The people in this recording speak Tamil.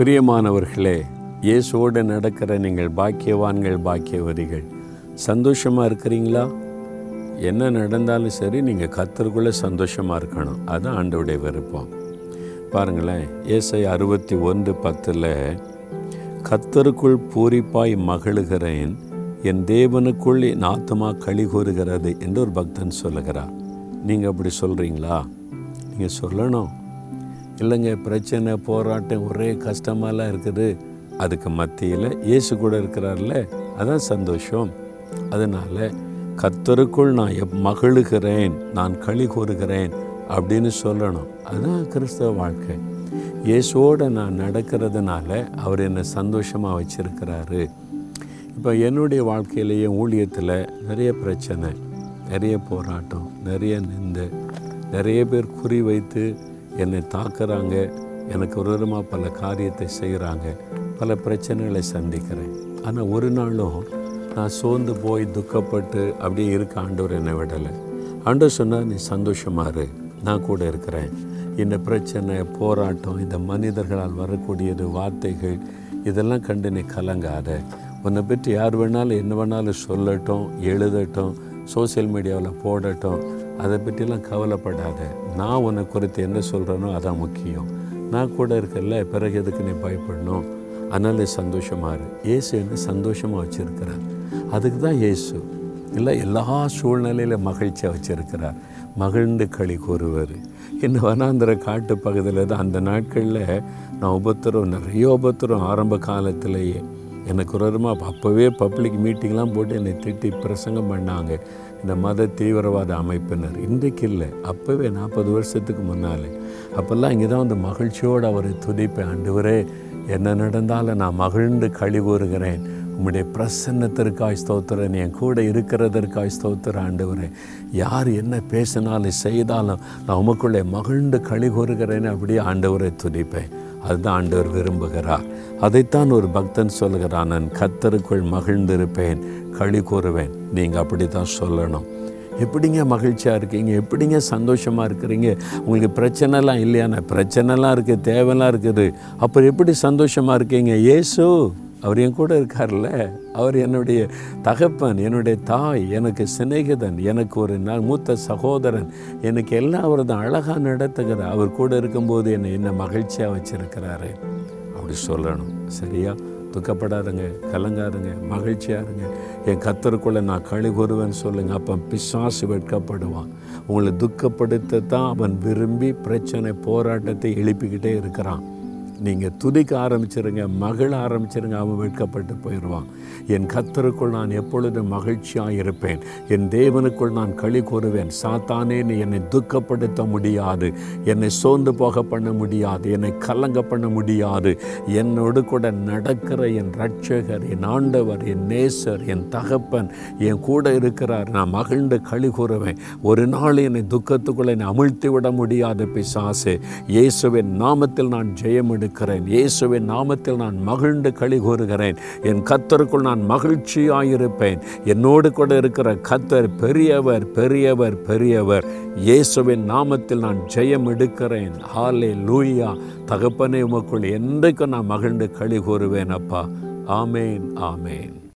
பிரியமானவர்களே இயேசுவோடு நடக்கிற நீங்கள் பாக்கியவான்கள் பாக்கியவதிகள் சந்தோஷமாக இருக்கிறீங்களா? என்ன நடந்தாலும் சரி நீங்கள் கத்தருக்குள்ளே சந்தோஷமாக இருக்கணும். அதுதான் ஆண்டோடைய விருப்பம். பாருங்களேன் ஏசை அறுபத்தி ஒன்று பத்தில் கத்தருக்குள் பூரிப்பாய் மகிழுகிறேன் என் தேவனுக்குள் என் ஆத்மா களி கூறுகிறது என்று ஒரு பக்தன் சொல்லுகிறார். நீங்கள் அப்படி சொல்கிறீங்களா நீங்கள் சொல்லணும். இல்லைங்க பிரச்சனை போராட்டம் ஒரே கஷ்டமாலாம் இருக்குது. அதுக்கு மத்தியில் இயேசு கூட இருக்கிறார்ல அதான் சந்தோஷம். அதனால் கத்தருக்குள் நான் எப் மகிழுகிறேன் நான் களி கூறுகிறேன் அப்படின்னு சொல்லணும். அதுதான் கிறிஸ்தவ வாழ்க்கை. இயேசுவோடு நான் நடக்கிறதுனால அவர் என்னை சந்தோஷமாக வச்சிருக்கிறாரு. இப்போ என்னுடைய வாழ்க்கையிலேயே ஊழியத்தில் நிறைய பிரச்சனை நிறைய போராட்டம் நிறைய நிந்தை நிறைய பேர் குறி வைத்து என்னை தாக்குறாங்க. எனக்கு விரோதமாக பல காரியத்தை செய்கிறாங்க பல பிரச்சனைகளை சந்திக்கிறேன். ஆனால் ஒரு நாளும் நான் சோர்ந்து போய் துக்கப்பட்டு அப்படியே இருக்க ஆண்டவர் என்னை விடலை. ஆண்டவர் சொன்னார் நீ சந்தோஷமாக இரு. நான் கூட இருக்கிறேன். இந்த பிரச்சனை போராட்டம் இந்த மனிதர்களால் வரக்கூடியது வார்த்தைகள் இதெல்லாம் கண்டு நீ கலங்காத. உன்னை பற்றி யார் வேணாலும் என்ன வேணாலும் சொல்லட்டும் எழுதட்டும் சோஷியல் மீடியாவில் போடட்டும். அதை பற்றிலாம் கவலைப்படாத. நான் உன்னை குறித்து என்ன சொல்கிறேனோ அதான் முக்கியம். நான் கூட இருக்கல பிறகு எதுக்கு நீ பயப்படணும்? அதனால் சந்தோஷமாக இரு. இயேசு என்ன சந்தோஷமாக வச்சுருக்கிறார். அதுக்கு தான் இயேசு. இல்லை எல்லா சூழ்நிலையில் மகிழ்ச்சியாக வச்சுருக்கிறார். மகிழ்ந்து களி கூறுவார். இன்னும் வனாந்திர காட்டு பகுதியில் தான் அந்த நாட்களில் நான் உபத்திரம் நிறைய உபத்திரம் ஆரம்ப காலத்திலேயே எனக்கு விரோதமாக அப்போவே பப்ளிக் மீட்டிங்லாம் போட்டு என்னை திட்டி பிரசங்கம் பண்ணாங்க. இந்த மத தீவிரவாத அமைப்பினர். இன்றைக்கு இல்லை. அப்போவே நாற்பது வருஷத்துக்கு முன்னால். அப்போல்லாம் இங்கே தான் வந்து மகிழ்ச்சியோடு அவரை துதிப்பேன். ஆண்டவரே என்ன நடந்தாலும் நான் மகிழ்ந்து கழி கூறுகிறேன். உம்முடைய பிரசன்னத்திற்காய் ஸ்தோத்திரன் என் கூட இருக்கிறதற்காய் ஸ்தோத்திர ஆண்டவரே. யார் என்ன பேசினாலும் செய்தாலும் நான் உமக்குள்ளே மகிழ்ந்து கழி கூறுகிறேன்னு அப்படியே ஆண்டவரை துதிப்பேன். அதுதான் ஆண்டவர் விரும்புகிறார். அதைத்தான் ஒரு பக்தன் சொல்கிறான் நான் கத்தருக்குள் மகிழ்ந்திருப்பேன் களி கூறுவேன். நீங்கள் அப்படி தான் சொல்லணும். எப்படிங்க மகிழ்ச்சியாக இருக்கீங்க? எப்படிங்க சந்தோஷமாக இருக்கிறீங்க? உங்களுக்கு பிரச்சனைலாம் இல்லையாண்ணா பிரச்சனைலாம் இருக்குது தேவைலாம் இருக்குது. அப்புறம் எப்படி சந்தோஷமாக இருக்கீங்க? ஏசு! அவர் என் கூட இருக்கார்ல. அவர் என்னுடைய தகப்பன் என்னுடைய தாய் எனக்கு சிநேகிதன் எனக்கு ஒரு நாள் மூத்த சகோதரன் எனக்கு எல்லாம் அவர் தான் அழகாக நடத்துகிறார். அவர் கூட இருக்கும்போது என்னை என்ன மகிழ்ச்சியாக வச்சுருக்கிறாரு. அப்படி சொல்லணும். சரியா? துக்கப்படாதுங்க கலங்காதுங்க மகிழ்ச்சியாக இருங்க. என் கத்தருக்குள்ளே நான் கழி கூறுவேன்னு சொல்லுங்கள் அப்போ பிசாசு வெட்கப்படுவான். உங்களை துக்கப்படுத்த தான் அவன் விரும்பி பிரச்சனை போராட்டத்தை எழுப்பிக்கிட்டே இருக்கிறான். நீங்கள் துதிக்க ஆரம்பிச்சிருங்க மகிழ ஆரம்பிச்சிருங்க அவன் வெட்கப்பட்டு போயிடுவான். என் கத்தருக்குள் நான் எப்பொழுதும் மகிழ்ச்சியாக இருப்பேன். என் தேவனுக்குள் நான் களி கூறுவேன். சாத்தானே நீ என்னை துக்கப்படுத்த முடியாது. என்னை சோர்ந்து போக பண்ண முடியாது. என்னை கலங்க பண்ண முடியாது. என்னோடு கூட நடக்கிற என் ரட்சகர் என் ஆண்டவர் என் நேசர் என் தகப்பன் என் கூட இருக்கிறார். நான் மகிழ்ந்து களி கூறுவேன். ஒரு நாள் என்னை துக்கத்துக்குள்ளே என்னை அமிழ்த்தி விட முடியாது பிசாசு. இயேசுவின் நாமத்தில் நான் ஜெயம் இருக்கிறேன் இயேசுவின் நாமத்தில் நான் மகிழ்ந்து களி கூறுகிறேன். என் கத்தருக்குள் நான் மகிழ்ச்சியாயிருப்பேன். என்னோடு கூட இருக்கிற கத்தர் பெரியவர் பெரியவர் பெரியவர். இயேசுவின் நாமத்தில் நான் ஜெயம் எடுக்கிறேன். ஹாலே லூயா தகப்பனே உமக்குள் என்றைக்கும் நான் மகிழ்ந்து களி கூறுவேன் அப்பா. ஆமேன் ஆமேன்.